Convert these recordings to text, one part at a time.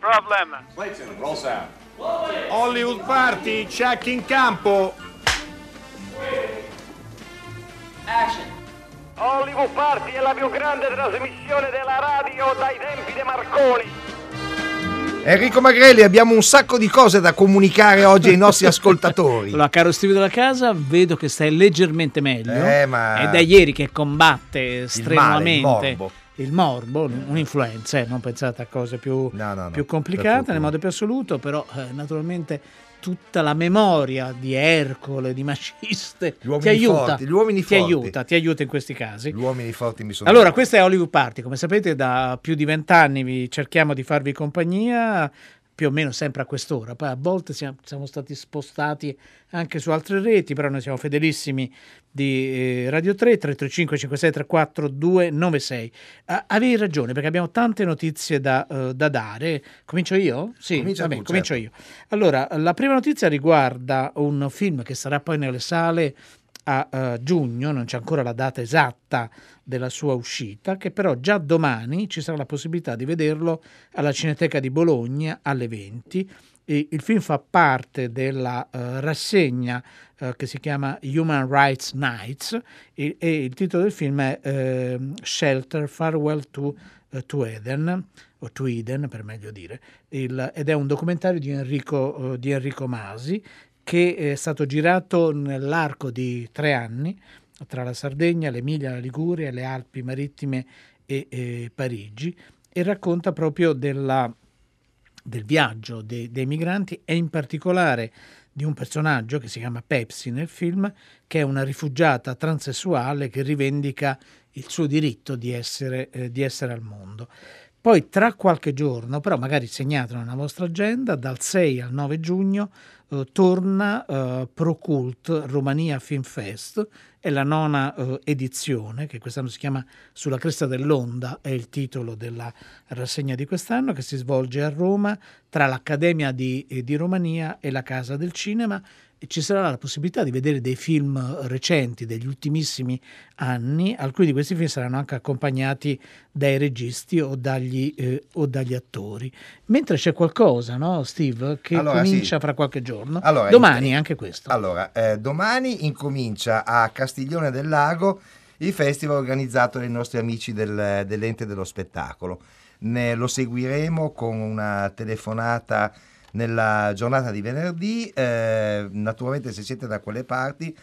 No problem. Clayton, roll sound. Hollywood Party, check in campo. Hollywood Party è la più grande trasmissione della radio dai tempi di Marconi. Enrico Magrelli, abbiamo un sacco di cose da comunicare oggi ai nostri ascoltatori. Allora, caro Steve della casa, vedo che stai leggermente meglio. Eh, ma- È da ieri che combatte strenuamente male, il morbo. Il morbo, un'influenza, eh, non pensate a cose più, No, no, no, più complicate nel modo più assoluto, però eh, naturalmente tutta la memoria di Ercole, di Maciste, Gli ti aiuta, forti, gli uomini ti forti. aiuta, ti aiuta in questi casi. Gli uomini forti mi sono Allora, questa è Hollywood Party, come sapete da più di vent'anni vi cerchiamo di farvi compagnia, più o meno sempre a quest'ora, poi a volte siamo, siamo stati spostati anche su altre reti, però noi siamo fedelissimi di eh, Radio 3, 335 5634 296. Ah, avevi ragione perché abbiamo tante notizie da, eh, da dare. Comincio io? Sì, Comincia vabbè, tu, comincio certo. io. Allora, la prima notizia riguarda un film che sarà poi nelle sale a eh, giugno, non c'è ancora la data esatta della sua uscita, che però già domani ci sarà la possibilità di vederlo alla Cineteca di Bologna alle 20. E il film fa parte della eh, rassegna eh, che si chiama Human Rights Nights e, e il titolo del film è eh, Shelter Farewell to, to Eden o to Eden per meglio dire Il- ed è un documentario di Enrico, eh, di Enrico Masi che è stato girato nell'arco di tre anni tra la Sardegna, l'Emilia, la Liguria, le Alpi marittime e, e Parigi e racconta proprio della, del viaggio dei, dei migranti e in particolare di un personaggio che si chiama Pepsi nel film, che è una rifugiata transessuale che rivendica il suo diritto di essere, eh, di essere al mondo. Poi tra qualche giorno, però magari segnatelo nella vostra agenda, dal 6 al 9 giugno eh, torna eh, Procult Romania Film Fest, è la nona eh, edizione, che quest'anno si chiama Sulla cresta dell'onda, è il titolo della rassegna di quest'anno, che si svolge a Roma tra l'Accademia di, eh, di Romania e la Casa del Cinema ci sarà la possibilità di vedere dei film recenti degli ultimissimi anni, alcuni di questi film saranno anche accompagnati dai registi o dagli, eh, o dagli attori. Mentre c'è qualcosa, no, Steve, che Allora, comincia sì. fra qualche giorno. Allora, Domani in- anche questo. Allora, eh, domani incomincia a Castiglione del Lago il festival organizzato dai nostri amici del- dell'ente dello spettacolo. Ne- lo seguiremo con una telefonata nella giornata di venerdì. eh, naturalmente, se siete da quelle parti,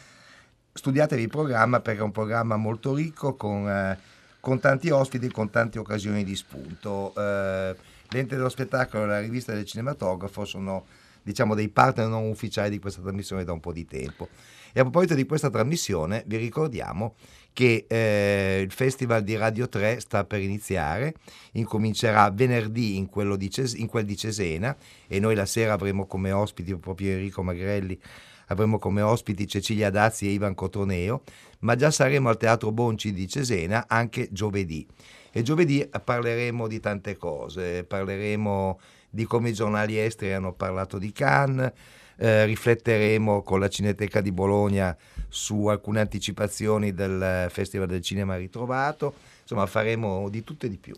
studiatevi il programma perché è un programma molto ricco con, eh, con tanti ospiti, con tante occasioni di spunto. Eh, L'ente dello spettacolo e la rivista del cinematografo sono diciamo dei partner non ufficiali di questa trasmissione da un po' di tempo. E a proposito di questa trasmissione, vi ricordiamo che eh, il Festival di Radio 3 sta per iniziare, incomincerà venerdì in, di Ces- in quel di Cesena e noi la sera avremo come ospiti proprio Enrico Magrelli, avremo come ospiti Cecilia Dazzi e Ivan Cotroneo, ma già saremo al Teatro Bonci di Cesena anche giovedì. E giovedì parleremo di tante cose, parleremo di come i giornali esteri hanno parlato di Cannes, eh, rifletteremo con la Cineteca di Bologna su alcune anticipazioni del Festival del Cinema Ritrovato, insomma faremo di tutto e di più.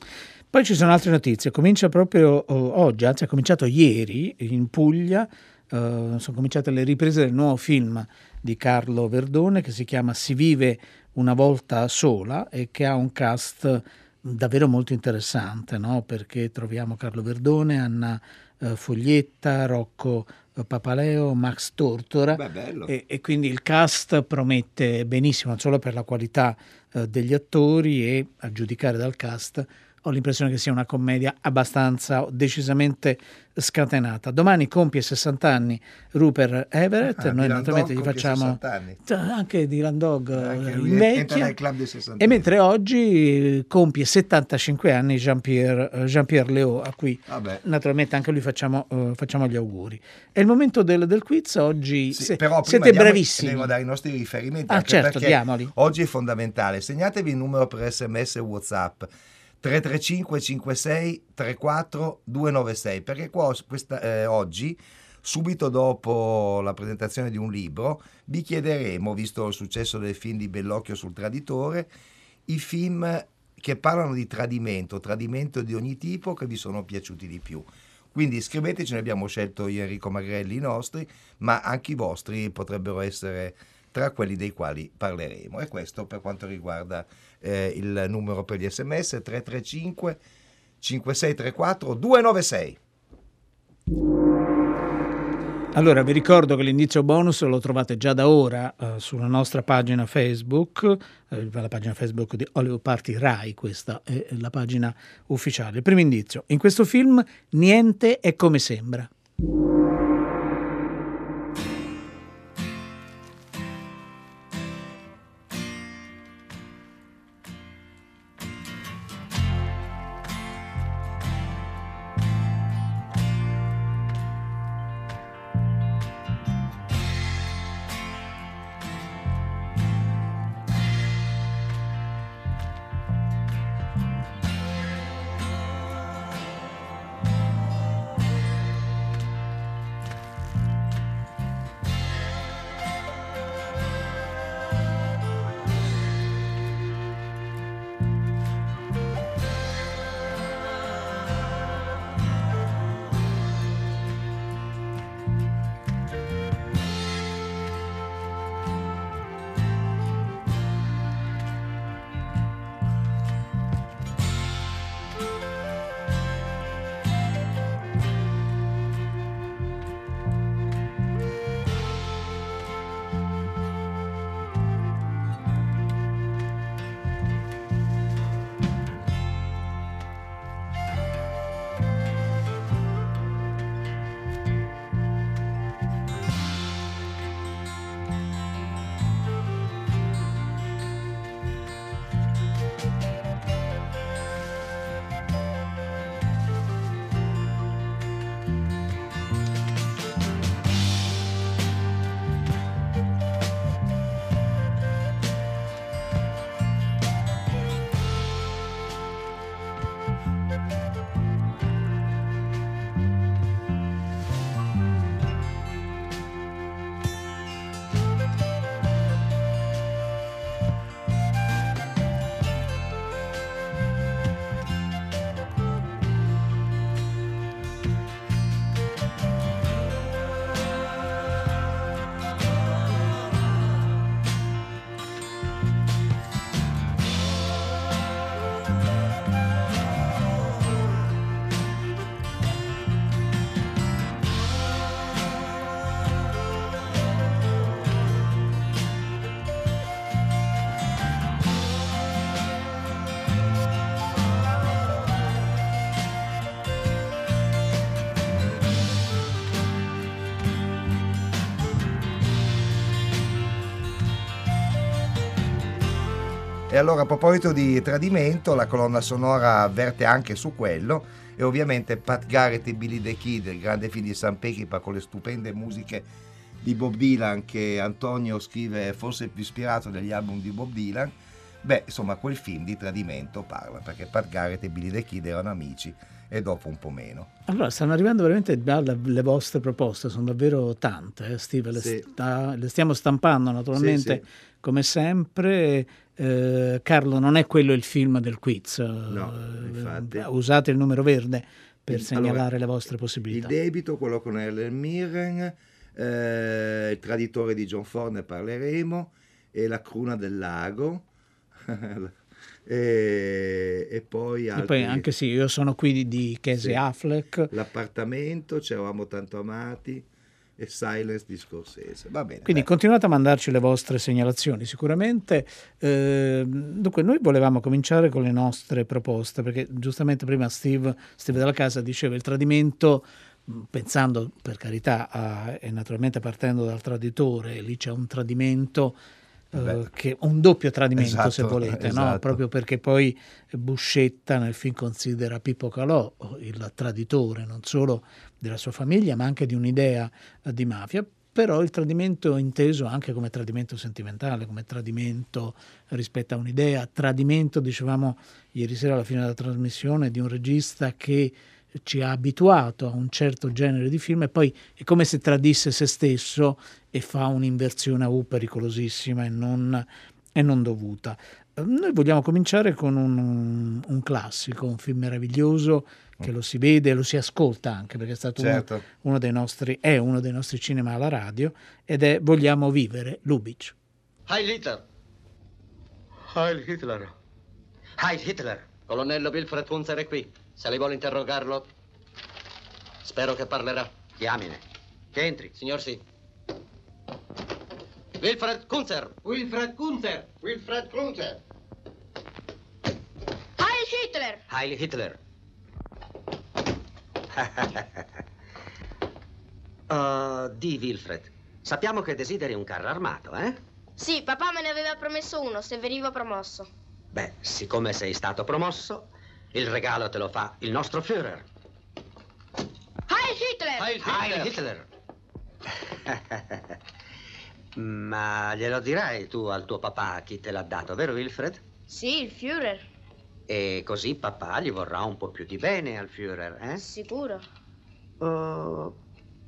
Poi ci sono altre notizie, comincia proprio oggi, anzi è cominciato ieri in Puglia, eh, sono cominciate le riprese del nuovo film di Carlo Verdone che si chiama Si vive una volta sola e che ha un cast davvero molto interessante, no? perché troviamo Carlo Verdone, Anna eh, Foglietta, Rocco eh, Papaleo, Max Tortora. Beh, e, e quindi il cast promette benissimo, non solo per la qualità eh, degli attori e a giudicare dal cast ho l'impressione che sia una commedia abbastanza decisamente scatenata. Domani compie 60 anni Rupert Everett, Ah, noi naturalmente gli facciamo 60 anni. anche Dylan Dog Anche lui entra invecchia nel club dei 60 e mentre oggi compie 75 anni Jean-Pierre, eh, Jean-Pierre Léo a cui Vabbè. naturalmente anche lui facciamo, eh, facciamo gli auguri. È il momento del, del quiz, oggi Sì, se- però prima siete diamo- bravissimi. Devo dare i nostri riferimenti. Ah, certo, diamoli. Oggi è fondamentale. Segnatevi il numero per sms e whatsapp 335 56 34 296 perché qua, questa, eh, oggi subito dopo la presentazione di un libro vi chiederemo visto il successo del film di Bellocchio sul traditore i film che parlano di tradimento, tradimento di ogni tipo che vi sono piaciuti di più. Quindi scriveteci, ne abbiamo scelto io Enrico Magrelli i nostri, ma anche i vostri potrebbero essere tra quelli dei quali parleremo. E questo per quanto riguarda eh, il numero per gli sms 335 5634 296. Allora, vi ricordo che l'indizio bonus lo trovate già da ora eh, sulla nostra pagina Facebook, eh, la pagina Facebook di Hollywood Party Rai, questa è la pagina ufficiale. Primo indizio, in questo film niente è come sembra. E allora a proposito di tradimento, la colonna sonora avverte anche su quello e ovviamente Pat Garrett e Billy the Kid, il grande film di San Pecchipa con le stupende musiche di Bob Dylan che Antonio scrive forse più ispirato degli album di Bob Dylan, beh insomma quel film di tradimento parla perché Pat Garrett e Billy the Kid erano amici e dopo un po' meno. Allora, stanno arrivando veramente le vostre proposte, sono davvero tante, eh, Steve, le, sì. sta, le, stiamo stampando naturalmente sì, sì. come sempre. Eh, Carlo, non è quello il film del quiz. No, infatti. Eh, usate il numero verde per il, segnalare allora, le vostre possibilità. Il debito, quello con Ellen Mirren, eh, il traditore di John Ford, ne parleremo, e la cruna del lago. e, e, poi, altri, e poi anche sì, io sono qui di, di Casey sì, Affleck. L'appartamento, ci eravamo tanto amati e Silence di Scorsese. Va bene. Quindi dai. continuate a mandarci le vostre segnalazioni sicuramente. Eh, dunque, noi volevamo cominciare con le nostre proposte, perché giustamente prima Steve, Steve della Casa diceva il tradimento pensando per carità a, e naturalmente partendo dal traditore, lì c'è un tradimento eh, che, un doppio tradimento esatto, se volete, esatto. no? proprio perché poi Buscetta nel film considera Pippo Calò il traditore non solo della sua famiglia ma anche di un'idea di mafia, però il tradimento inteso anche come tradimento sentimentale, come tradimento rispetto a un'idea, tradimento dicevamo ieri sera alla fine della trasmissione di un regista che ci ha abituato a un certo genere di film e poi è come se tradisse se stesso e fa un'inversione a U pericolosissima e non, e non dovuta. Noi vogliamo cominciare con un, un classico, un film meraviglioso che lo si vede e lo si ascolta anche perché è stato Certo. uno, uno dei nostri, è uno dei nostri cinema alla radio ed è Vogliamo vivere, Lubitsch. Heil Hitler! Heil Hitler! Heil Hitler! Colonnello Wilfred Hunzer è qui. Se lei vuole interrogarlo, spero che parlerà. Chiamine. Che entri. Signor sì. Wilfred Kunzer! Wilfred Kunzer! Wilfred Kunzer! Heil Hitler! Heil Hitler! Uh, di Wilfred, sappiamo che desideri un carro armato, eh? Sì, papà me ne aveva promesso uno se venivo promosso. Beh, siccome sei stato promosso, il regalo te lo fa il nostro Führer. Heil Hitler! Heil Hitler! Ma glielo dirai tu al tuo papà chi te l'ha dato, vero Wilfred? Sì, il Führer. E così papà gli vorrà un po' più di bene al Führer, eh? Sicuro. Oh,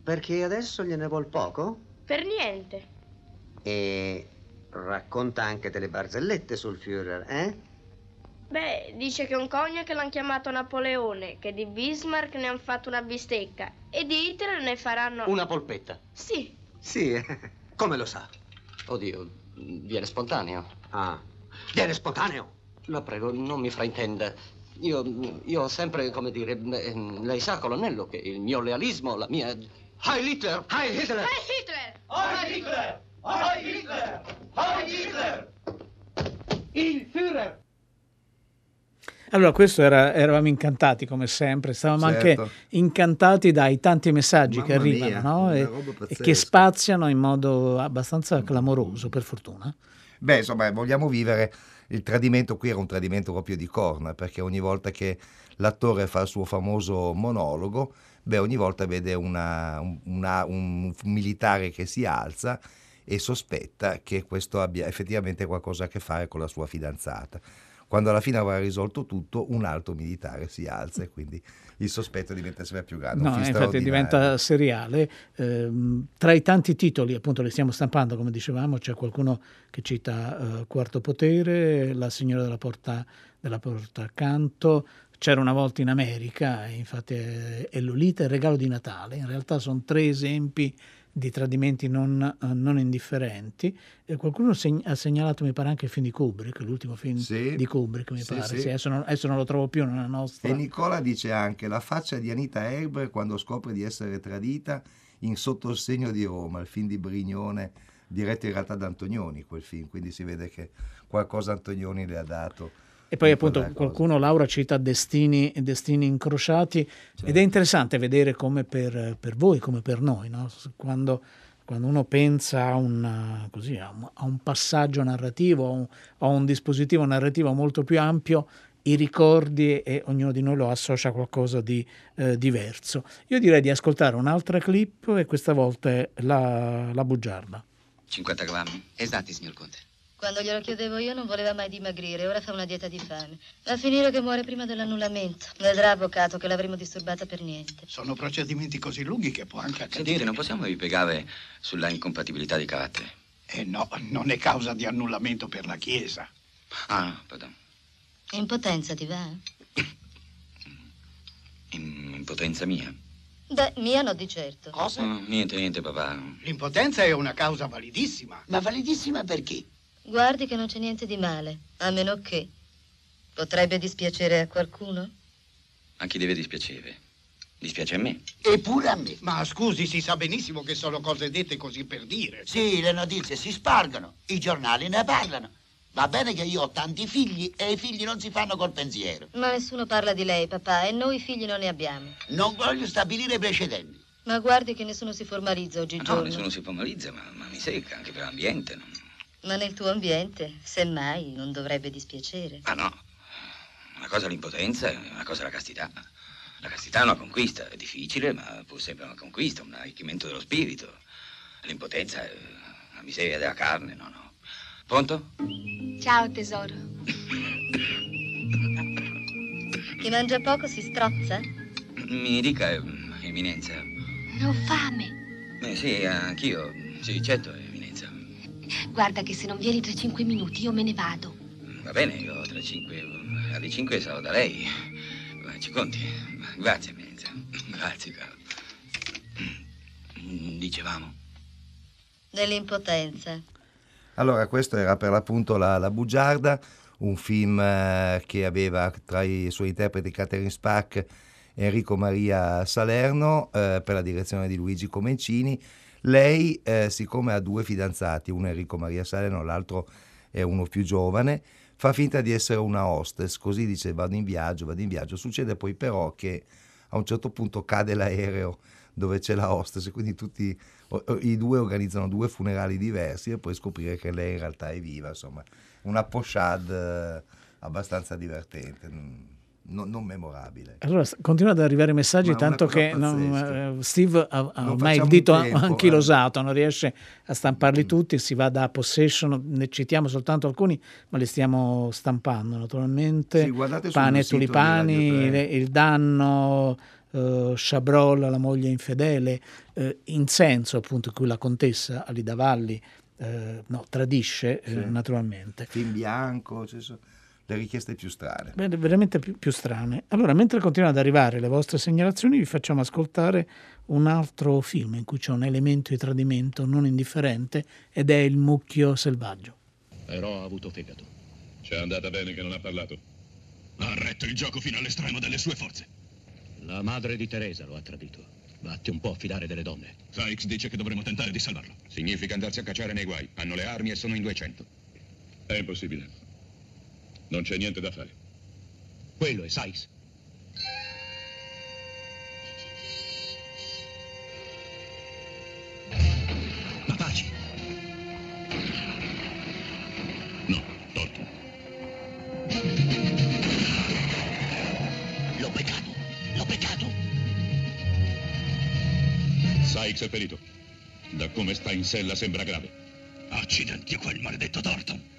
perché adesso gliene vuol poco? Per niente. E racconta anche delle barzellette sul Führer, eh? Beh, dice che un cognac l'hanno chiamato Napoleone, che di Bismarck ne hanno fatto una bistecca e di Hitler ne faranno... Una polpetta. Sì. Sì, come lo sa? Oddio, viene spontaneo. Ah, viene spontaneo. La prego, non mi fraintenda. Io, io ho sempre, come dire, eh, lei sa, colonnello, che il mio lealismo, la mia... Heil Hitler! Heil Hitler! Heil Hitler! Allora, questo era, eravamo incantati come sempre, stavamo Certo. anche incantati dai tanti messaggi che Mamma arrivano mia, no? e, e che spaziano in modo abbastanza clamoroso, per fortuna. Beh, insomma, vogliamo vivere il tradimento qui era un tradimento proprio di corna, perché ogni volta che l'attore fa il suo famoso monologo, beh, ogni volta vede una- un- una- un militare che si alza e sospetta che questo abbia effettivamente qualcosa a che fare con la sua fidanzata. Quando alla fine avrà risolto tutto, un altro militare si alza e quindi il sospetto diventa sempre più grande. No, infatti diventa seriale. Ehm, tra i tanti titoli, appunto, li stiamo stampando, come dicevamo, c'è qualcuno che cita eh, Quarto Potere, La signora della porta, della porta accanto, C'era una volta in America, infatti è, Lolita il regalo di Natale. In realtà sono tre esempi di tradimenti non, eh, non indifferenti. E qualcuno seg- ha segnalato, mi pare, anche il film di Kubrick, l'ultimo film Sì. di Kubrick, mi Sì, pare. sì. Adesso, non, adesso non lo trovo più nella nostra. E Nicola dice anche la faccia di Anita Erber quando scopre di essere tradita in Sotto il segno di Roma, il film di Brignone diretto in realtà da Antonioni, quel film, quindi si vede che qualcosa Antonioni le ha dato. E poi appunto quella cosa. qualcuno, Laura, cita destini, destini incrociati ed Certo. è interessante vedere come per, per voi, come per noi, no? quando, quando uno pensa a, una- così, a un, a un passaggio narrativo, a un, a un dispositivo narrativo molto più ampio, i ricordi e ognuno di noi lo associa a qualcosa di eh, diverso. Io direi di ascoltare un'altra clip e questa volta è la, la bugiarda. 50 grammi? Esatti, signor Conte. Quando glielo chiedevo io non voleva mai dimagrire, ora fa una dieta di fame. Va a finire che muore prima dell'annullamento. Vedrà, avvocato, che l'avremo disturbata per niente. Sono procedimenti così lunghi che può anche Sentite, accadere. non possiamo ripiegare sulla incompatibilità di carattere. Eh no, non è causa di annullamento per la Chiesa. Ah, pardon. Impotenza ti va? In- Impotenza mia? Beh, mia no di certo. Cosa? Mm, niente, niente, papà. L'impotenza è una causa validissima. Ma validissima perché? Guardi che non c'è niente di male, a meno che. Potrebbe dispiacere a qualcuno? A chi deve dispiacere? Dispiace a me. Eppure a me. Ma scusi, si sa benissimo che sono cose dette così per dire. Sì, le notizie si spargono, i giornali ne parlano. Va bene che io ho tanti figli e i figli non si fanno col pensiero. Ma nessuno parla di lei, papà, e noi figli non ne abbiamo. Non voglio stabilire precedenti. Ma guardi che nessuno si formalizza Ma oggigiorno. no, nessuno si formalizza, ma, ma mi secca anche per l'ambiente. no? Ma nel tuo ambiente, semmai, non dovrebbe dispiacere. Ah no, una cosa è l'impotenza, una cosa è la castità. La castità è una conquista, è difficile, ma pur sempre una conquista, un arricchimento dello spirito. L'impotenza è la miseria della carne, no, no. Pronto? Ciao tesoro. Chi mangia poco si strozza? Mi dica, eh, Eminenza. Ho fame. Eh, sì, anch'io. Sì, certo, Eminenza. Guarda che se non vieni tra cinque minuti io me ne vado. Va bene, io tra cinque... alle cinque sarò da lei. Ci conti? Grazie, Emilia. Grazie, caro. Dicevamo? Dell'impotenza. Allora, questo era per l'appunto La, la Bugiarda, un film eh, che aveva tra i suoi interpreti Catherine Spack e Enrico Maria Salerno eh, per la direzione di Luigi Comencini. Lei, eh, siccome ha due fidanzati, uno è Enrico Maria Salerno, l'altro è uno più giovane, fa finta di essere una hostess, così dice vado in viaggio, vado in viaggio. Succede poi però che a un certo punto cade l'aereo dove c'è la hostess quindi tutti i due organizzano due funerali diversi e poi scoprire che lei in realtà è viva, insomma, una pochade abbastanza divertente. No, non memorabile. Allora continuano ad arrivare messaggi, Ma tanto che non, eh, Steve ha, ha ormai il dito tempo, anchilosato, eh. non riesce a stamparli mm. tutti, si va da Possession, ne citiamo soltanto alcuni, ma li stiamo stampando naturalmente. Sì, Pane e tulipani, il, il danno, uh, Chabrol, la moglie infedele, uh, in senso appunto in cui la contessa Alida Valli uh, no, tradisce sì. naturalmente. Film bianco, cioè, le richieste più strane. Beh, veramente più, più, strane. Allora, mentre continuano ad arrivare le vostre segnalazioni, vi facciamo ascoltare un altro film in cui c'è un elemento di tradimento non indifferente ed è Il mucchio selvaggio. Però ha avuto fegato. Ci è andata bene che non ha parlato. Ha retto il gioco fino all'estremo delle sue forze. La madre di Teresa lo ha tradito. Vatti un po' a fidare delle donne. Sykes dice che dovremmo tentare di salvarlo. Significa andarsi a cacciare nei guai. Hanno le armi e sono in 200. È impossibile. Non c'è niente da fare. Quello è Sykes. Apache. No, Thornton. L'ho beccato. L'ho beccato. Sykes è ferito. Da come sta in sella sembra grave. Accidenti a quel maledetto Thornton.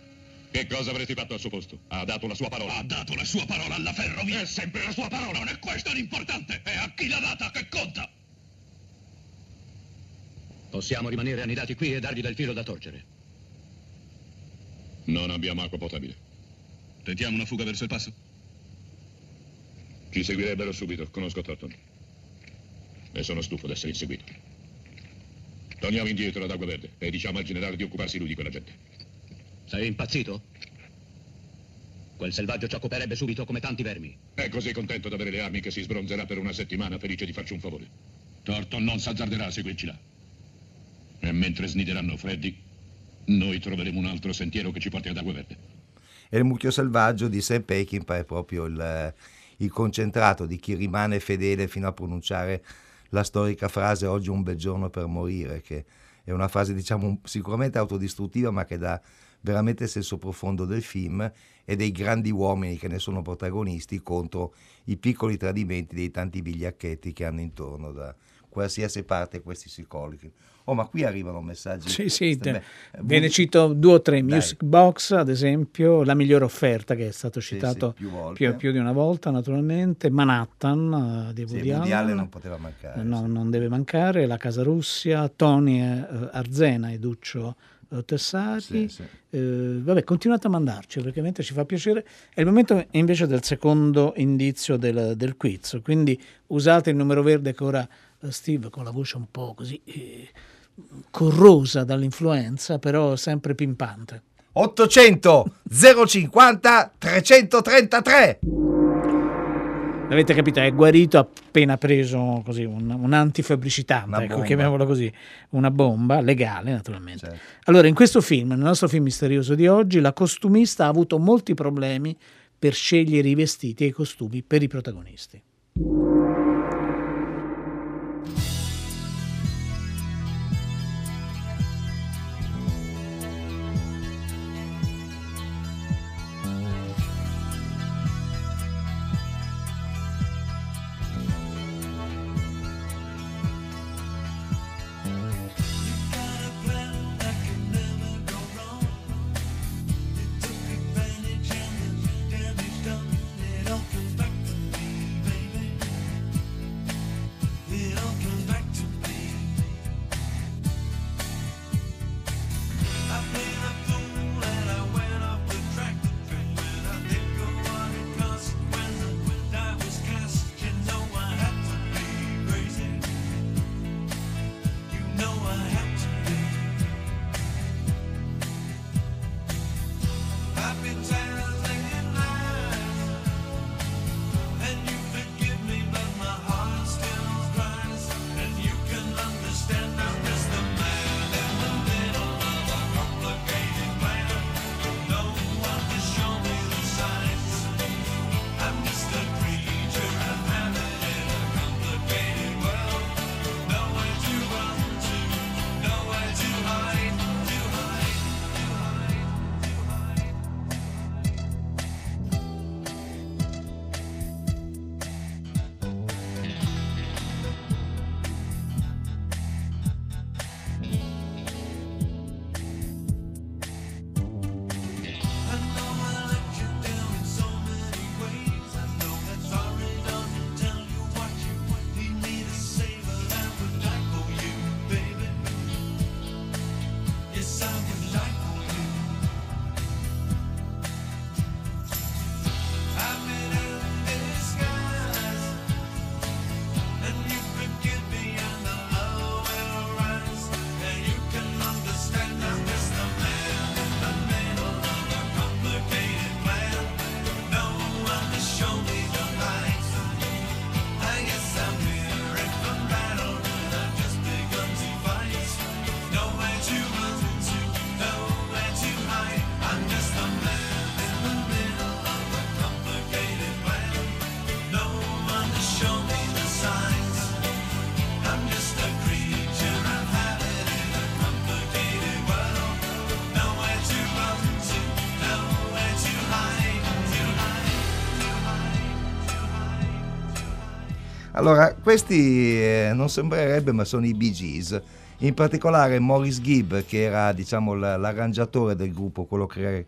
Che cosa avresti fatto al suo posto? Ha dato la sua parola. Ha dato la sua parola alla ferrovia. È sempre la sua parola. Non è questo l'importante. È a chi l'ha data che conta. Possiamo rimanere annidati qui e dargli del filo da torcere. Non abbiamo acqua potabile. Tentiamo una fuga verso il passo? Ci seguirebbero subito. Conosco Thornton. E sono stufo d'essere inseguito. Torniamo indietro ad Acqua Verde e diciamo al generale di occuparsi lui di quella gente. Sei impazzito? Quel selvaggio ci occuperebbe subito come tanti vermi. È così contento d'avere le armi che si sbronzerà per una settimana, felice di farci un favore. Thornton non s'azzarderà a seguirci là. E mentre snideranno Freddy, noi troveremo un altro sentiero che ci porti ad Acqua Verde. E il mucchio selvaggio di Sam Peckinpah è proprio il, il concentrato di chi rimane fedele fino a pronunciare la storica frase oggi è un bel giorno per morire, che è una frase diciamo sicuramente autodistruttiva ma che dà veramente il senso profondo del film e dei grandi uomini che ne sono protagonisti contro i piccoli tradimenti dei tanti vigliacchetti che hanno intorno da qualsiasi parte questi si collochino. Oh, ma qui arrivano messaggi. Sì, sì, Beh, ve ne cito due o tre. Dai. Music Box, ad esempio, La migliore offerta, che è stato citato sì, sì, più, più, più, di una volta, naturalmente. Manhattan uh, di Woody, sì, Woody Allen. non poteva mancare. No, non deve mancare. La Casa Russia, Tony uh, Arzena e Uh, Tessari. Sì, sì. Eh, vabbè, continuate a mandarci perché mentre ci fa piacere. È il momento invece del secondo indizio del, del quiz. Quindi usate il numero verde che ora Steve con la voce un po' così. Eh, corrosa dall'influenza, però sempre pimpante. 800 050 333 Avete capito, è guarito appena preso così un, un antifebbricitante, ecco, chiamiamolo così, una bomba legale naturalmente. Certo. Allora, in questo film, nel nostro film misterioso di oggi, la costumista ha avuto molti problemi per scegliere i vestiti e i costumi per i protagonisti. Allora, questi eh, non sembrerebbe, ma sono i Bee Gees. In particolare Morris Gibb, che era diciamo, l'arrangiatore del gruppo, quello che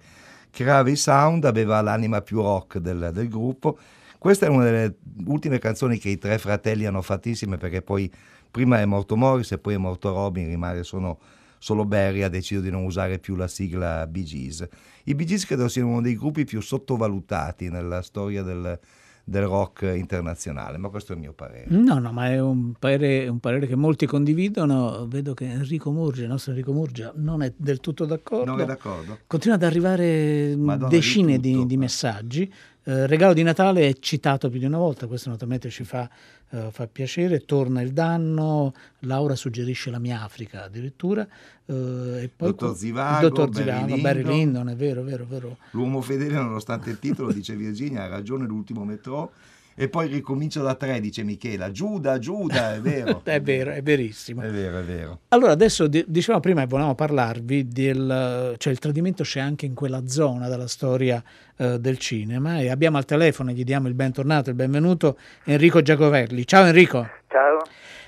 creava i sound, aveva l'anima più rock del, del gruppo. Questa è una delle ultime canzoni che i tre fratelli hanno fatto insieme perché poi prima è morto Morris e poi è morto Robin, rimane solo, solo Barry, ha deciso di non usare più la sigla Bee Gees. I Bee Gees credo siano uno dei gruppi più sottovalutati nella storia del, del rock internazionale, ma questo è il mio parere. No, no, ma è un parere, un parere che molti condividono. Vedo che Enrico Murgia, il nostro Enrico Murgia, non è del tutto d'accordo. Non è d'accordo. Continua ad arrivare Madonna decine di, di, di messaggi. Eh, regalo di Natale è citato più di una volta, questo naturalmente ci fa, uh, fa piacere. Torna il danno, Laura suggerisce la mia Africa addirittura. Uh, e poi dottor Zivago, dottor Zivago Barry, Barry Lyndon, è vero, vero, vero. L'uomo fedele, nonostante il titolo, dice Virginia, ha ragione l'ultimo metro e poi ricomincio da tre, dice Michela. Giuda, Giuda, è vero. è vero, è verissimo. È vero, è vero. Allora, adesso dicevamo prima e volevamo parlarvi del... cioè il tradimento c'è anche in quella zona della storia eh, del cinema e abbiamo al telefono, gli diamo il bentornato, il benvenuto, Enrico Giacovelli. Ciao Enrico. Ciao.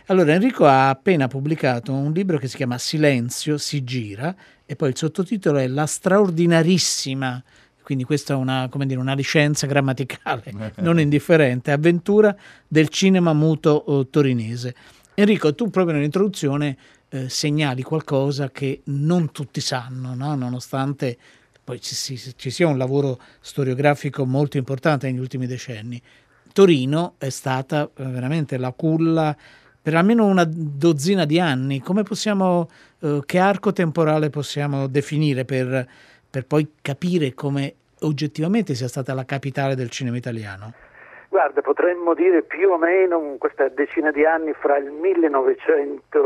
Allora, Enrico ha appena pubblicato un libro che si chiama Silenzio, si gira, e poi il sottotitolo è La straordinarissima quindi questa è una, dire, una licenza grammaticale non indifferente, avventura del cinema muto uh, torinese. Enrico, tu proprio nell'introduzione eh, segnali qualcosa che non tutti sanno, no? nonostante poi ci, ci, ci, sia un lavoro storiografico molto importante negli ultimi decenni. Torino è stata eh, veramente la culla per almeno una dozzina di anni. Come possiamo, eh, che arco temporale possiamo definire per per poi capire come oggettivamente sia stata la capitale del cinema italiano? Guarda, potremmo dire più o meno questa decina di anni fra il 1906-7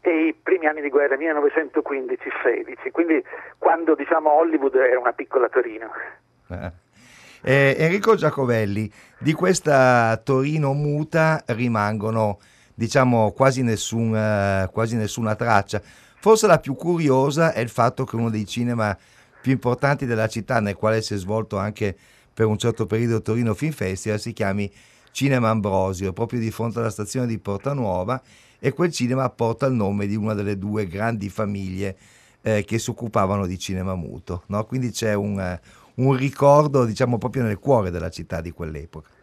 e i primi anni di guerra, 1915-16, quindi quando diciamo Hollywood era una piccola Torino. Eh. Eh, Enrico Giacovelli, di questa Torino muta rimangono diciamo quasi, nessun, uh, quasi nessuna traccia. Forse la più curiosa è il fatto che uno dei cinema più importanti della città, nel quale si è svolto anche per un certo periodo Torino Film Festival, si chiami Cinema Ambrosio, proprio di fronte alla stazione di Porta Nuova e quel cinema porta il nome di una delle due grandi famiglie eh, che si occupavano di cinema muto. No? Quindi c'è un, uh, un ricordo, diciamo, proprio nel cuore della città di quell'epoca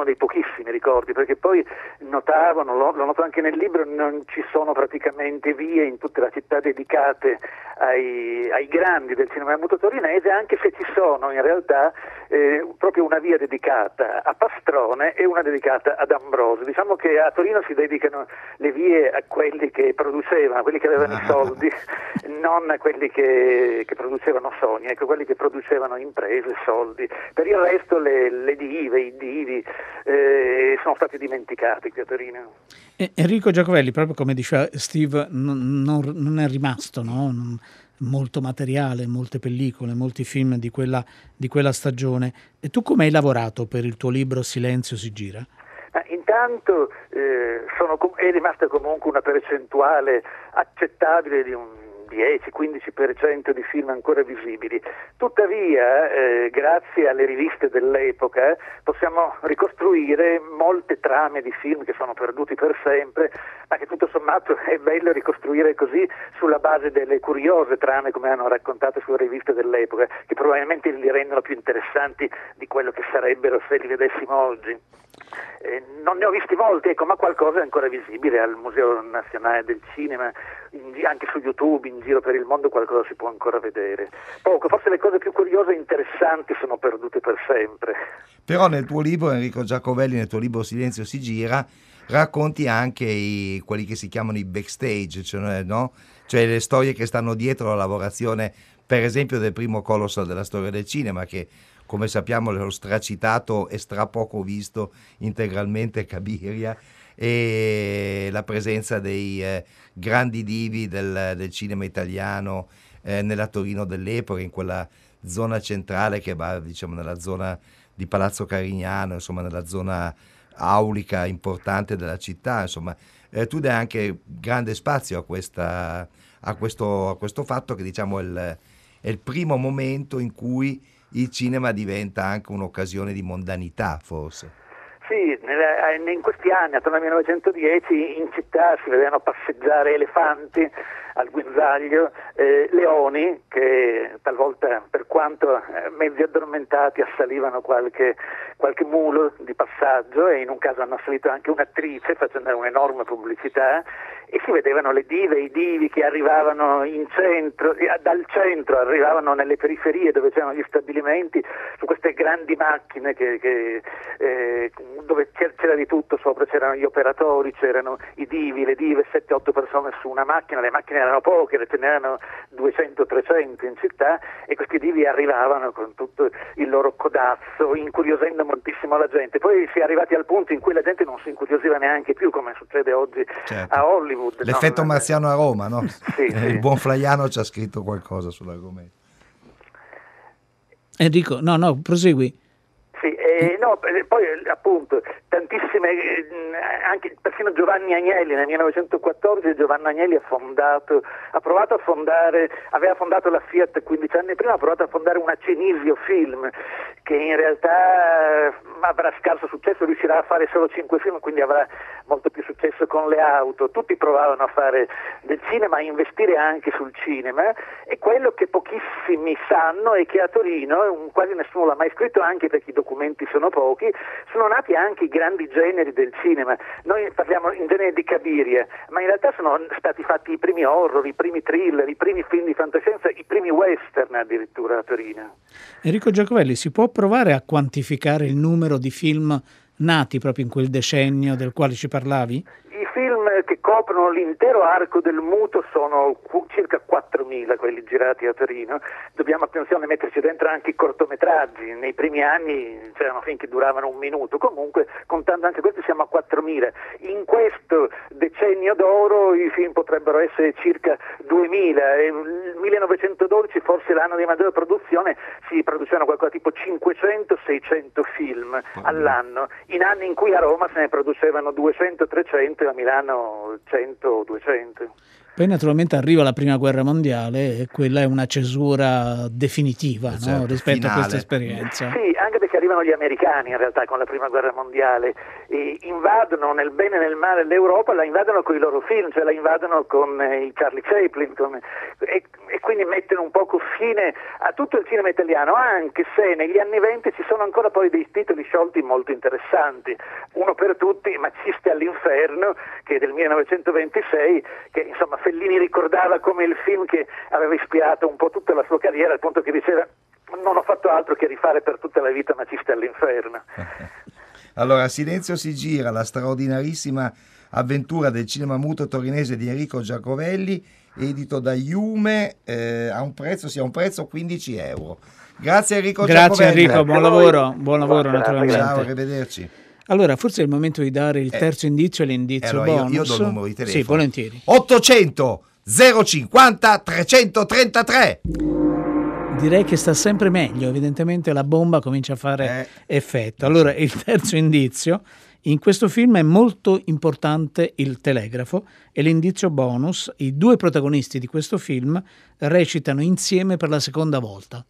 uno dei pochissimi ricordi, perché poi notavano, lo, lo noto anche nel libro, non ci sono praticamente vie in tutta la città dedicate ai, ai grandi del cinema muto torinese, anche se ci sono in realtà eh, proprio una via dedicata a Pastrone e una dedicata ad Ambrosio. Diciamo che a Torino si dedicano le vie a quelli che producevano, a quelli che avevano i soldi, non a quelli che, che producevano sogni, ecco, quelli che producevano imprese, soldi. Per il resto le, le dive, i divi eh, sono stati dimenticati qui a Torino. Enrico Giacovelli, proprio come diceva Steve, non, non, non è rimasto no? non, molto materiale, molte pellicole, molti film di quella, di quella stagione. E tu come hai lavorato per il tuo libro Silenzio si gira? intanto eh, sono, è rimasta comunque una percentuale accettabile di un 10-15% di film ancora visibili. Tuttavia, eh, grazie alle riviste dell'epoca, possiamo ricostruire molte trame di film che sono perduti per sempre, ma che tutto sommato è bello ricostruire così sulla base delle curiose trame come hanno raccontato sulle riviste dell'epoca, che probabilmente li rendono più interessanti di quello che sarebbero se li vedessimo oggi. Eh, non ne ho visti molti, ecco, ma qualcosa è ancora visibile al Museo Nazionale del Cinema, in, anche su YouTube, in giro per il mondo qualcosa si può ancora vedere. Poco, forse le cose più curiose e interessanti sono perdute per sempre. Però nel tuo libro, Enrico Giacovelli, nel tuo libro Silenzio si gira, racconti anche i, quelli che si chiamano i backstage, cioè, no? cioè le storie che stanno dietro la lavorazione, per esempio, del primo colossal della storia del cinema, che come sappiamo l'ho stracitato e stra poco visto integralmente Cabiria e la presenza dei eh, grandi divi del, del cinema italiano eh, nella Torino dell'epoca, in quella zona centrale che va diciamo nella zona di Palazzo Carignano, insomma nella zona aulica importante della città, insomma. Eh, tu dai anche grande spazio a, questa, a, questo, a questo, fatto che diciamo è il, è il primo momento in cui il cinema diventa anche un'occasione di mondanità, forse. Sì, in questi anni, attorno al 1910, in città si vedevano passeggiare elefanti al guinzaglio, eh, leoni che talvolta, per quanto eh, mezzi addormentati, assalivano qualche, qualche mulo di passaggio e in un caso hanno assalito anche un'attrice facendo un'enorme pubblicità e si vedevano le dive, i divi che arrivavano centro, dal centro arrivavano nelle periferie dove c'erano gli stabilimenti su queste grandi macchine che, che, eh, dove c'era di tutto sopra, c'erano gli operatori, c'erano i divi, le dive, 7-8 persone su una macchina, le macchine erano poche, ce n'erano 200-300 in città e questi divi arrivavano con tutto il loro codazzo, incuriosendo moltissimo la gente. Poi si è arrivati al punto in cui la gente non si incuriosiva neanche più, come succede oggi Certo. a Hollywood. no? L'effetto marziano a Roma, no? Sì, Eh, sì. Il buon Flaiano ci ha scritto qualcosa sull'argomento. Enrico, no, no, prosegui. Eh, no, eh, poi eh, appunto tantissime, eh, anche persino Giovanni Agnelli nel 1914 Giovanni Agnelli ha fondato, ha provato a fondare, aveva fondato la Fiat 15 anni prima, ha provato a fondare una Cenisio Film che in realtà avrà scarso successo, riuscirà a fare solo 5 film, quindi avrà molto più successo con le auto. Tutti provavano a fare del cinema, a investire anche sul cinema e quello che pochissimi sanno è che a Torino, quasi nessuno l'ha mai scritto anche perché i documenti sono pochi, sono nati anche i grandi generi del cinema. Noi parliamo in genere di Cabiria, ma in realtà sono stati fatti i primi horror, i primi thriller, i primi film di fantascienza, i primi western addirittura a Torino. Enrico Giacovelli, si può provare a quantificare il numero di film nati proprio in quel decennio del quale ci parlavi? I film che coprono l'intero arco del muto sono circa 4.000 quelli girati a Torino. Dobbiamo attenzione a metterci dentro anche i cortometraggi. Nei primi anni c'erano film che duravano un minuto. Comunque, contando anche questi, siamo a 4.000. In questo decennio d'oro i film potrebbero essere circa 2.000. E Il 1912, forse l'anno di maggiore produzione, si producevano qualcosa tipo 500-600 film all'anno. In anni in cui a Roma se ne producevano 200-300 e a Milano 100-200. Poi naturalmente arriva la prima guerra mondiale e quella è una cesura definitiva no? Certo, rispetto a finale. questa esperienza. Sì, anche perché arrivano gli americani in realtà con la prima guerra mondiale e invadono nel bene e nel male l'Europa, la invadono con i loro film, cioè la invadono con eh, i Charlie Chaplin con- e, e quindi mettono un poco fine a tutto il cinema italiano, anche se negli anni venti ci sono ancora poi dei titoli sciolti molto interessanti. Uno per tutti, Maciste all'inferno, che è del 1926, che insomma Fellini ricordava come il film che aveva ispirato un po' tutta la sua carriera, al punto che diceva non ho fatto altro che rifare per tutta la vita Maciste all'inferno. Allora, Silenzio si gira, la straordinarissima avventura del cinema muto torinese di Enrico Giacovelli, edito da Iume, eh, a un prezzo, sì, a un prezzo 15 euro. Grazie Enrico Grazie Giacovelli. Enrico, buon lavoro, buon lavoro Ciao, naturalmente. arrivederci. Allora, forse è il momento di dare il terzo indizio e l'indizio Eh, allora io- bonus. io do il numero di telefono. Sì, volentieri. 800 050 333. Direi che sta sempre meglio, evidentemente la bomba comincia a fare Eh. effetto. Allora, il terzo indizio, in questo film è molto importante il telegrafo e l'indizio bonus, i due protagonisti di questo film recitano insieme per la seconda volta.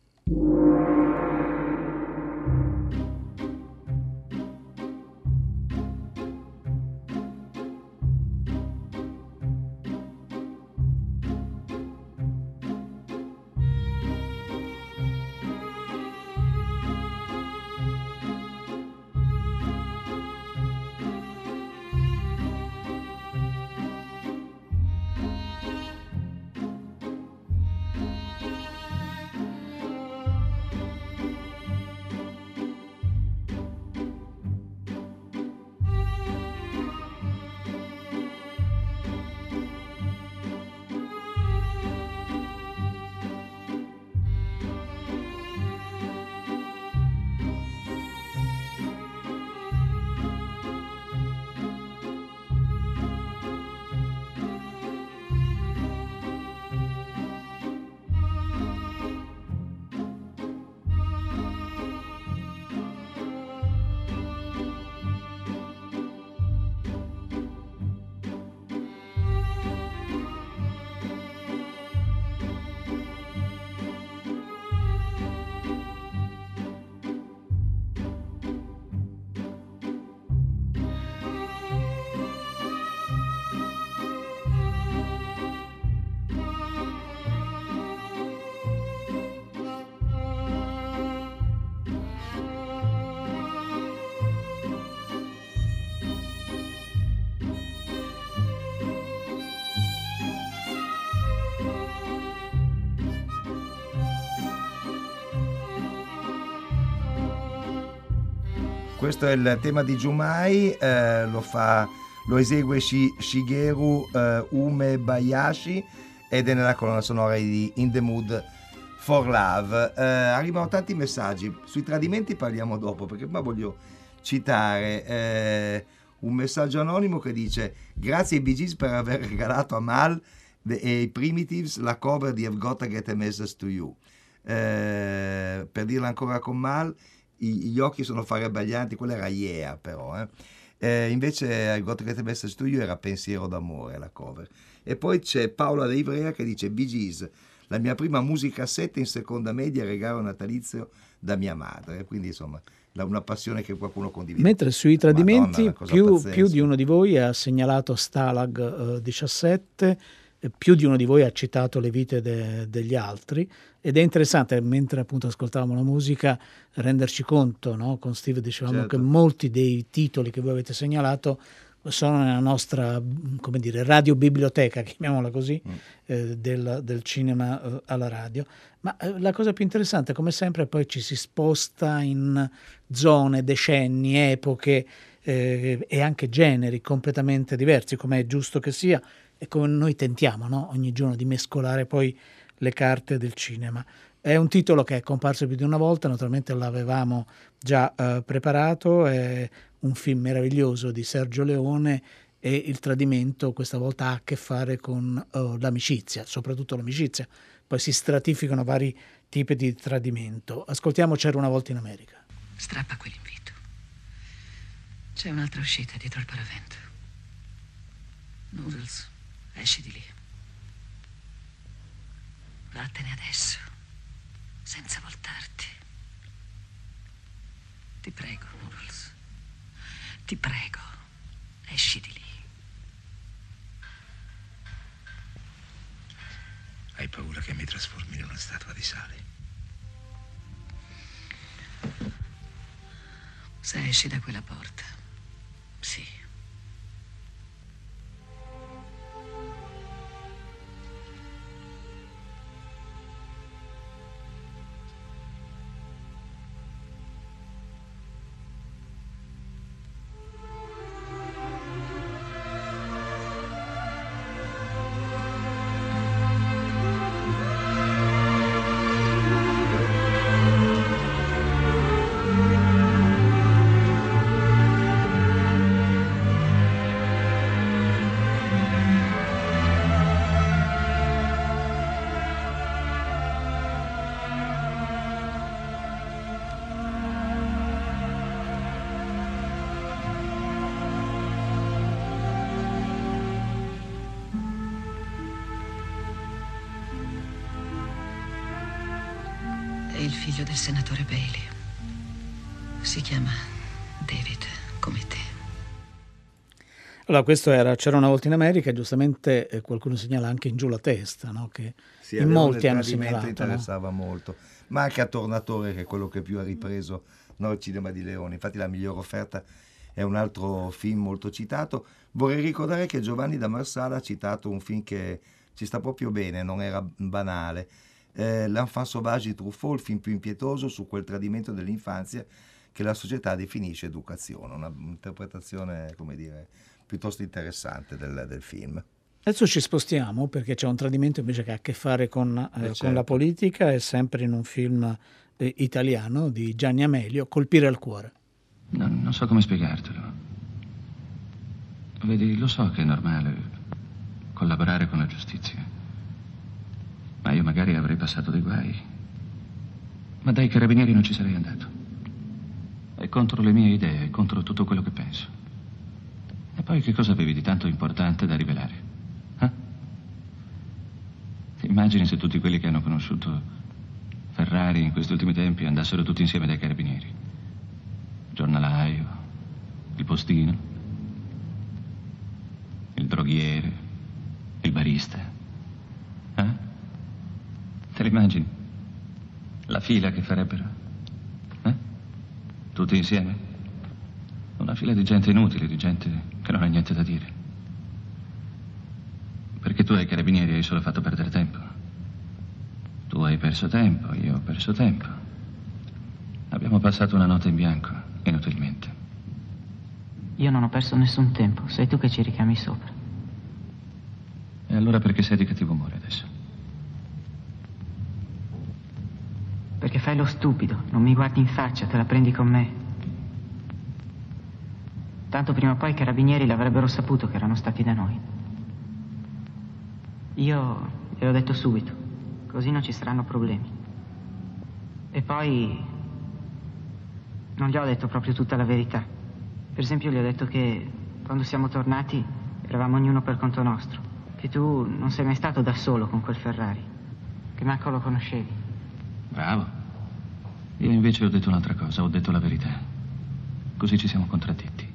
Questo è il tema di Jumai, eh, lo, fa, lo esegue Shi- Shigeru eh, Ume Bayashi ed è nella colonna sonora di In the Mood for Love. Eh, arrivano tanti messaggi, sui tradimenti parliamo dopo perché prima voglio citare eh, un messaggio anonimo che dice grazie ai Gees per aver regalato a Mal e ai Primitives la cover di I've Got to Get a Message to You. Eh, per dirla ancora con Mal, i, gli occhi sono farebbaglianti, quella era Yeah però. Eh. Eh, invece I've Got a Message to You era Pensiero d'amore la cover. E poi c'è Paola De Ivrea che dice Bee Gees, la mia prima musicassetta in seconda media, regalo natalizio da mia madre. Quindi insomma una passione che qualcuno condivide. Mentre sui tradimenti Madonna, più, più, di uno di voi ha segnalato Stalag eh, 17, più di uno di voi ha citato le vite de, degli altri ed è interessante mentre appunto ascoltavamo la musica renderci conto, no? con Steve dicevamo certo. che molti dei titoli che voi avete segnalato sono nella nostra come dire, radiobiblioteca, chiamiamola così, mm. eh, del, del, cinema eh, alla radio. Ma eh, la cosa più interessante, come sempre, poi ci si sposta in zone, decenni, epoche eh, e anche generi completamente diversi, come è giusto che sia, e come noi tentiamo no? ogni giorno di mescolare poi le carte del cinema. È un titolo che è comparso più di una volta, naturalmente l'avevamo già eh, preparato, è un film meraviglioso di Sergio Leone e il tradimento questa volta ha a che fare con uh, l'amicizia, soprattutto l'amicizia. Poi si stratificano vari tipi di tradimento. Ascoltiamo C'era una volta in America. Strappa quell'invito. C'è un'altra uscita dietro il paravento. Noodles, esci di lì. Vattene adesso, senza voltarti. Ti prego, Noodles. Ti prego, esci di lì. Hai paura che mi trasformi in una statua di sale? Se esci da quella porta, sì. Si chiama David, come te. Allora, questo era C'era una volta in America, giustamente eh, qualcuno segnala anche in giù la testa, no? che sì, in molti hanno segnalato. interessava no? molto, ma anche a Tornatore, che è quello che più ha ripreso no, il cinema di Leone. Infatti la migliore offerta è un altro film molto citato. Vorrei ricordare che Giovanni da Marsala ha citato un film che ci sta proprio bene, non era banale, eh, L'enfant sauvage di Truffaut, il film più impietoso su quel tradimento dell'infanzia che la società definisce educazione, un'interpretazione, come dire, piuttosto interessante del, del film. Adesso ci spostiamo perché c'è un tradimento invece che ha a che fare con, eh, eh, certo. con la politica, è sempre in un film eh, italiano di Gianni Amelio, Colpire al cuore. No, non so come spiegartelo. Vedi, lo so che è normale collaborare con la giustizia. Ma io magari avrei passato dei guai. Ma dai carabinieri non ci sarei andato. È contro le mie idee, è contro tutto quello che penso. E poi che cosa avevi di tanto importante da rivelare? Eh? Immagini se tutti quelli che hanno conosciuto Ferrari in questi ultimi tempi andassero tutti insieme dai carabinieri. Il giornalaio, il postino, il droghiere, il barista. Eh? Te l'immagini? La fila che farebbero? Tutti insieme? Una fila di gente inutile, di gente che non ha niente da dire. Perché tu ai carabinieri hai solo fatto perdere tempo. Tu hai perso tempo, io ho perso tempo. Abbiamo passato una notte in bianco. inutilmente. Io non ho perso nessun tempo, sei tu che ci richiami sopra. E allora perché sei di cattivo umore adesso? Perché fai lo stupido, non mi guardi in faccia, te la prendi con me. Tanto prima o poi i carabinieri l'avrebbero saputo che erano stati da noi. Io gliel'ho detto subito, così non ci saranno problemi. E poi non gli ho detto proprio tutta la verità. Per esempio gli ho detto che quando siamo tornati eravamo ognuno per conto nostro, che tu non sei mai stato da solo con quel Ferrari, che manco lo conoscevi. Bravo. Io invece ho detto un'altra cosa, ho detto la verità. Così ci siamo contraddetti.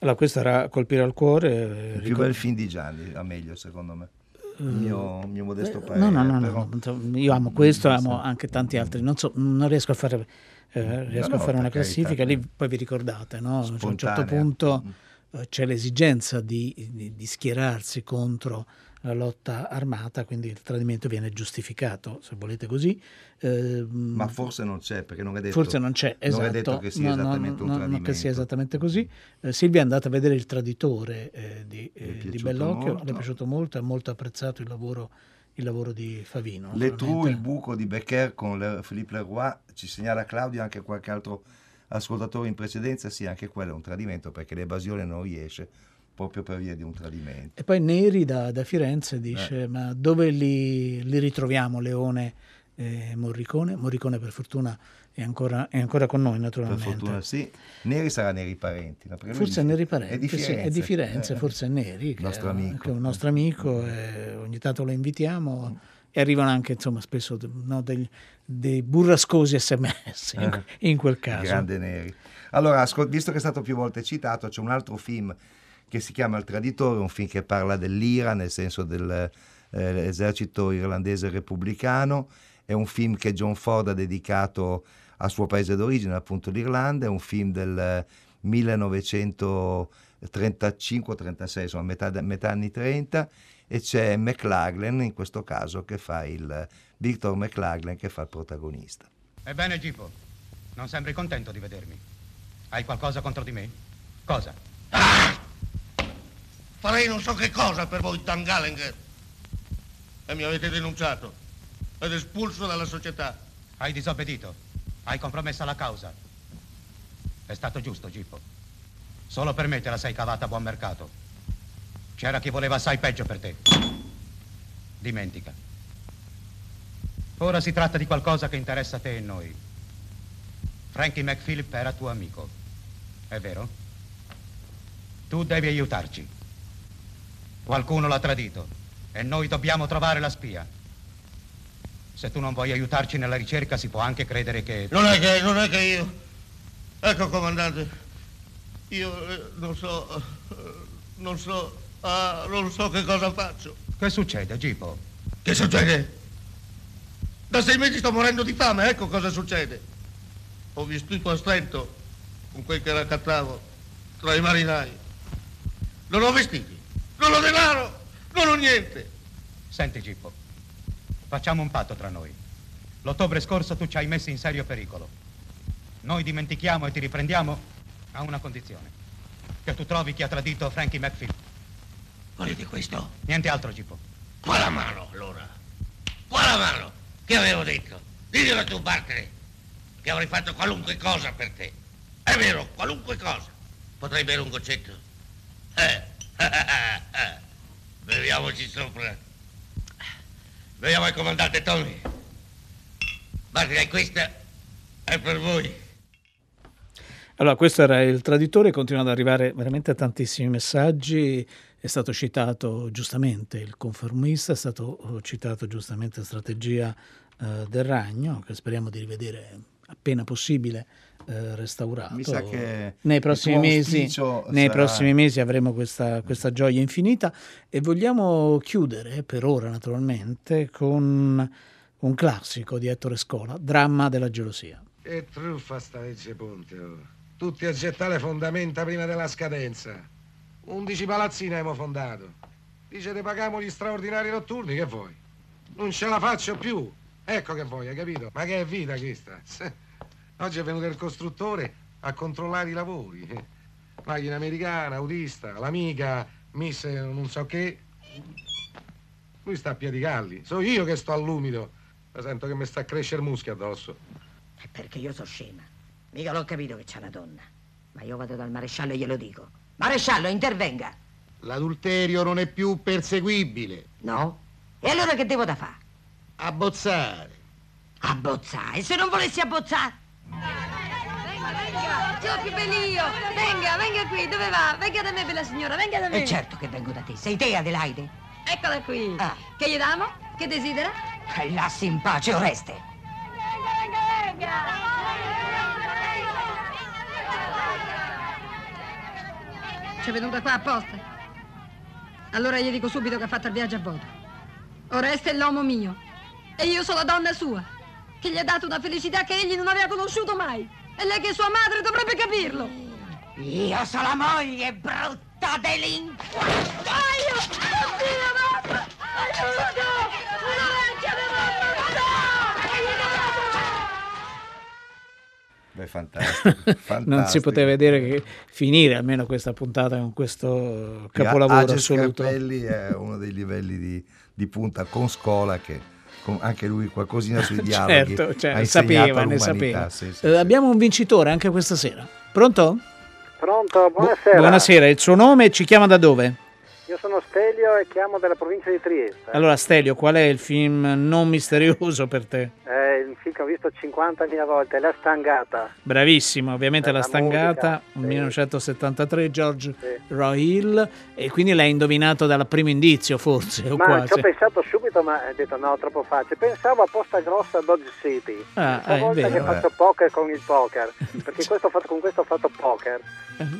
Allora, questo era Colpire al cuore. Il più bel film di Gianni, a meglio secondo me. Il mio, mio modesto Eh, parere. No, no, no, però- no, io amo questo, amo anche tanti altri. Non, so, non riesco a fare, eh, riesco no, a fare una classifica, lì poi vi ricordate, no? Cioè, a un certo punto eh, c'è l'esigenza di, di- di schierarsi contro la lotta armata, quindi il tradimento viene giustificato, se volete così. Eh, Ma forse non c'è, perché non è detto, Forse non c'è, esatto. non è detto che sia No, no, esattamente un no, no, tradimento. che sia esattamente così. Eh, Silvia è andata a vedere il traditore eh, di, eh, di Bellocchio, molto. le è piaciuto molto, ha molto apprezzato il lavoro, il lavoro di Favino. Le naturalmente. il buco di Becker con le- Philippe Leroy, ci segnala Claudio anche qualche altro ascoltatore in precedenza, sì, anche quello è un tradimento perché l'evasione non riesce proprio per via di un tradimento. E poi Neri da, da Firenze Eh. dice: Ma dove li, li ritroviamo Leone e Morricone? Morricone, per fortuna, è ancora, è ancora con noi, Per naturalmente. fortuna sì. Neri sarà Neri Parenti. no? Forse è Neri Parenti, È di sì, Firenze. è di Firenze, Eh, forse è Neri, che, nostro è, amico. che è un nostro amico, e ogni tanto lo invitiamo e arrivano anche insomma, spesso no, degli- dei burrascosi sms in, Eh, in quel caso. Grande Neri. Allora, visto che è stato più volte citato, c'è un altro film che si chiama Il Traditore, un film che parla dell'IRA, nel senso dell'esercito irlandese repubblicano. È un film che John Ford ha dedicato al suo paese d'origine, appunto l'Irlanda. È un film del 1935-36, insomma metà, metà anni 30, e c'è McLaglen in questo caso che fa il Victor McLaglen che fa il protagonista. Ebbene, Gippo, non sembri contento di vedermi. Hai qualcosa contro di me? Cosa? Farei non so che cosa per voi, Dan Gallagher. E mi avete denunciato ed espulso dalla società. Hai disobbedito. Hai compromesso la causa. È stato giusto, Gippo. Solo per me te la sei cavata a buon mercato. C'era chi voleva assai peggio per te. Dimentica. Ora si tratta di qualcosa che interessa te e noi. Frankie McPhilip era tuo amico. È vero? Tu devi aiutarci. Qualcuno l'ha tradito e noi dobbiamo trovare la spia. Se tu non vuoi aiutarci nella ricerca si può anche credere che... Non è che, non è che io... Ecco, comandante, io eh, non so... eh, non so... ah, non so che cosa faccio. Che succede, Gipo? Che succede? Da sei mesi sto morendo di fame, ecco cosa succede. Ho vestito a stento con quel che raccattavo tra i marinai. Non ho vestiti, non ho denaro, non ho niente. Senti, Gippo, facciamo un patto tra noi. L'ottobre scorso tu ci hai messo in serio pericolo. Noi dimentichiamo e ti riprendiamo a una condizione. Che tu trovi chi ha tradito Frankie McPhilip. Volete questo? Niente altro, Gippo. Quale mano, allora? Quale mano? Che avevo detto? Diglielo tu, Barclay, che avrei fatto qualunque cosa per te. È vero, qualunque cosa. Potrei bere un goccetto? Eh, beviamoci sopra. Beviamo il comandante Tony. Barclay, questa è per voi. Allora, questo era il traditore, continuano ad arrivare veramente tantissimi messaggi. È stato citato giustamente il conformista, è stato eh, citato giustamente la strategia eh, del ragno, che speriamo di rivedere appena possibile eh, restaurato. Mi sa che nei prossimi, mesi, nei sarà- prossimi mesi avremo questa, questa gioia infinita e vogliamo chiudere per ora naturalmente con un classico di Ettore Scola, Dramma della gelosia. Che truffa sta legge Ponte, oh. Tutti a gettare fondamenta prima della scadenza. Undici palazzine abbiamo fondato. Dice che paghiamo gli straordinari notturni, che vuoi? Non ce la faccio più. Ecco che vuoi, hai capito? Ma che è vita questa? Oggi è venuto il costruttore, a controllare i lavori. Macchina americana, autista, l'amica, miss non so che. Lui sta a piedigalli. So io che sto all'umido. Ma sento che mi sta a crescere muschi addosso. È perché io sono scema. Mica l'ho capito che c'è una donna. Ma io vado dal maresciallo e glielo dico. Maresciallo, intervenga. L'adulterio non è più perseguibile. No? E allora che devo da fare? Abbozzare. Abbozzare? E se non volessi abbozzare? Ciao più bellio! Venga, venga qui, dove va? Venga da me, bella signora, venga da me! E certo che vengo da te. Sei te, Adelaide? Eccola qui! Ah. Che gli damo? Che desidera? E lassi in pace Oreste. C'è venuta qua apposta. Allora gli dico subito che ha fatto il viaggio a voto. Oreste è l'uomo mio. E io sono la donna sua. Che gli ha dato una felicità che egli non aveva conosciuto mai. E lei che è sua madre dovrebbe capirlo. Io sono la moglie, brutta delinquente! Aio! Oddio, mamma! Aiuto! Una vecchia Beh, fantastico, non si fantastico. poteva vedere che finire almeno questa puntata con questo capolavoro Age assoluto. Scarpelli è uno dei livelli di, di punta con Scola che anche lui qualcosina sui dialoghi certo, cioè, ha insegnato sapeva, ne sapeva. sì, sì. Eh, abbiamo un vincitore anche questa sera. Pronto? Pronto, buonasera. Buonasera, il suo nome ci chiama da dove? Io sono Stelio e chiamo dalla provincia di Trieste. Allora, Stelio, qual è il film non misterioso per te? È il film che ho visto 50.000 volte, La Stangata. Bravissimo, ovviamente La la Stangata, musica, 1973, George Sì. Roy Hill, e quindi l'hai indovinato dal primo indizio, forse, o Ma ci quasi. ho pensato subito, ma ho detto no, troppo facile. Pensavo a Posta Grossa a Dodge City. Ah, Una eh, è volta vero. che faccio poker con il poker, perché questo ho fatto- con questo ho fatto poker.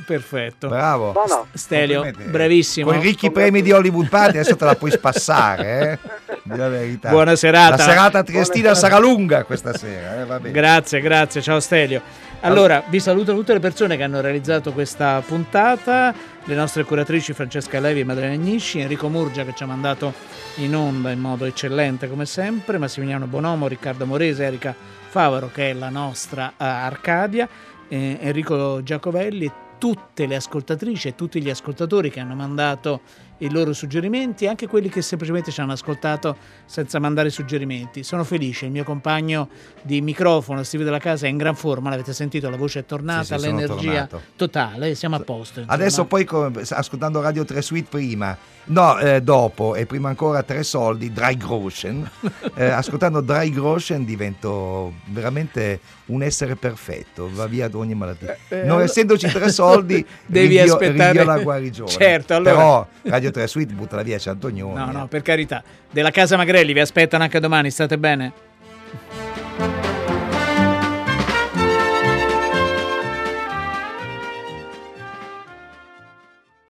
Perfetto. Bravo. Buono. Stelio, bravissimo. Con i ricchi premi di Hollywood Party adesso te la puoi spassare, eh? Di la verità. Buona serata. La serata Triestina sarà lunga questa sera, eh? Va bene. Grazie, grazie, ciao Stelio. Allora, vi saluto tutte le persone che hanno realizzato questa puntata, le nostre curatrici Francesca Levi e Madalena Agnisci, Enrico Murgia che ci ha mandato in onda in modo eccellente come sempre, Massimiliano Bonomo, Riccardo Morese, Erika Favaro che è la nostra eh, Arcadia, eh, Enrico Giacovelli e tutte le ascoltatrici e tutti gli ascoltatori che hanno mandato i loro suggerimenti, anche quelli che semplicemente ci hanno ascoltato senza mandare suggerimenti. Sono felice, il mio compagno di microfono, Steve della Casa, è in gran forma, l'avete sentito, la voce è tornata, Sì, sì, l'energia totale, siamo a posto. insomma. Adesso poi co- ascoltando Radio 3 Suite prima, no, eh, dopo e prima ancora Tre Soldi, Dry Groschen, eh, ascoltando Dry Groschen divento veramente un essere perfetto, va via da ogni malattia. Eh, non allora- essendoci tre soldi, Devi rinvio, aspettare- rinvio la guarigione. Certo, allora- Però Radio 3 Suite buttala via Ciantognoni. No, no, per carità. Della Casa Magrelli vi aspettano anche domani, state bene?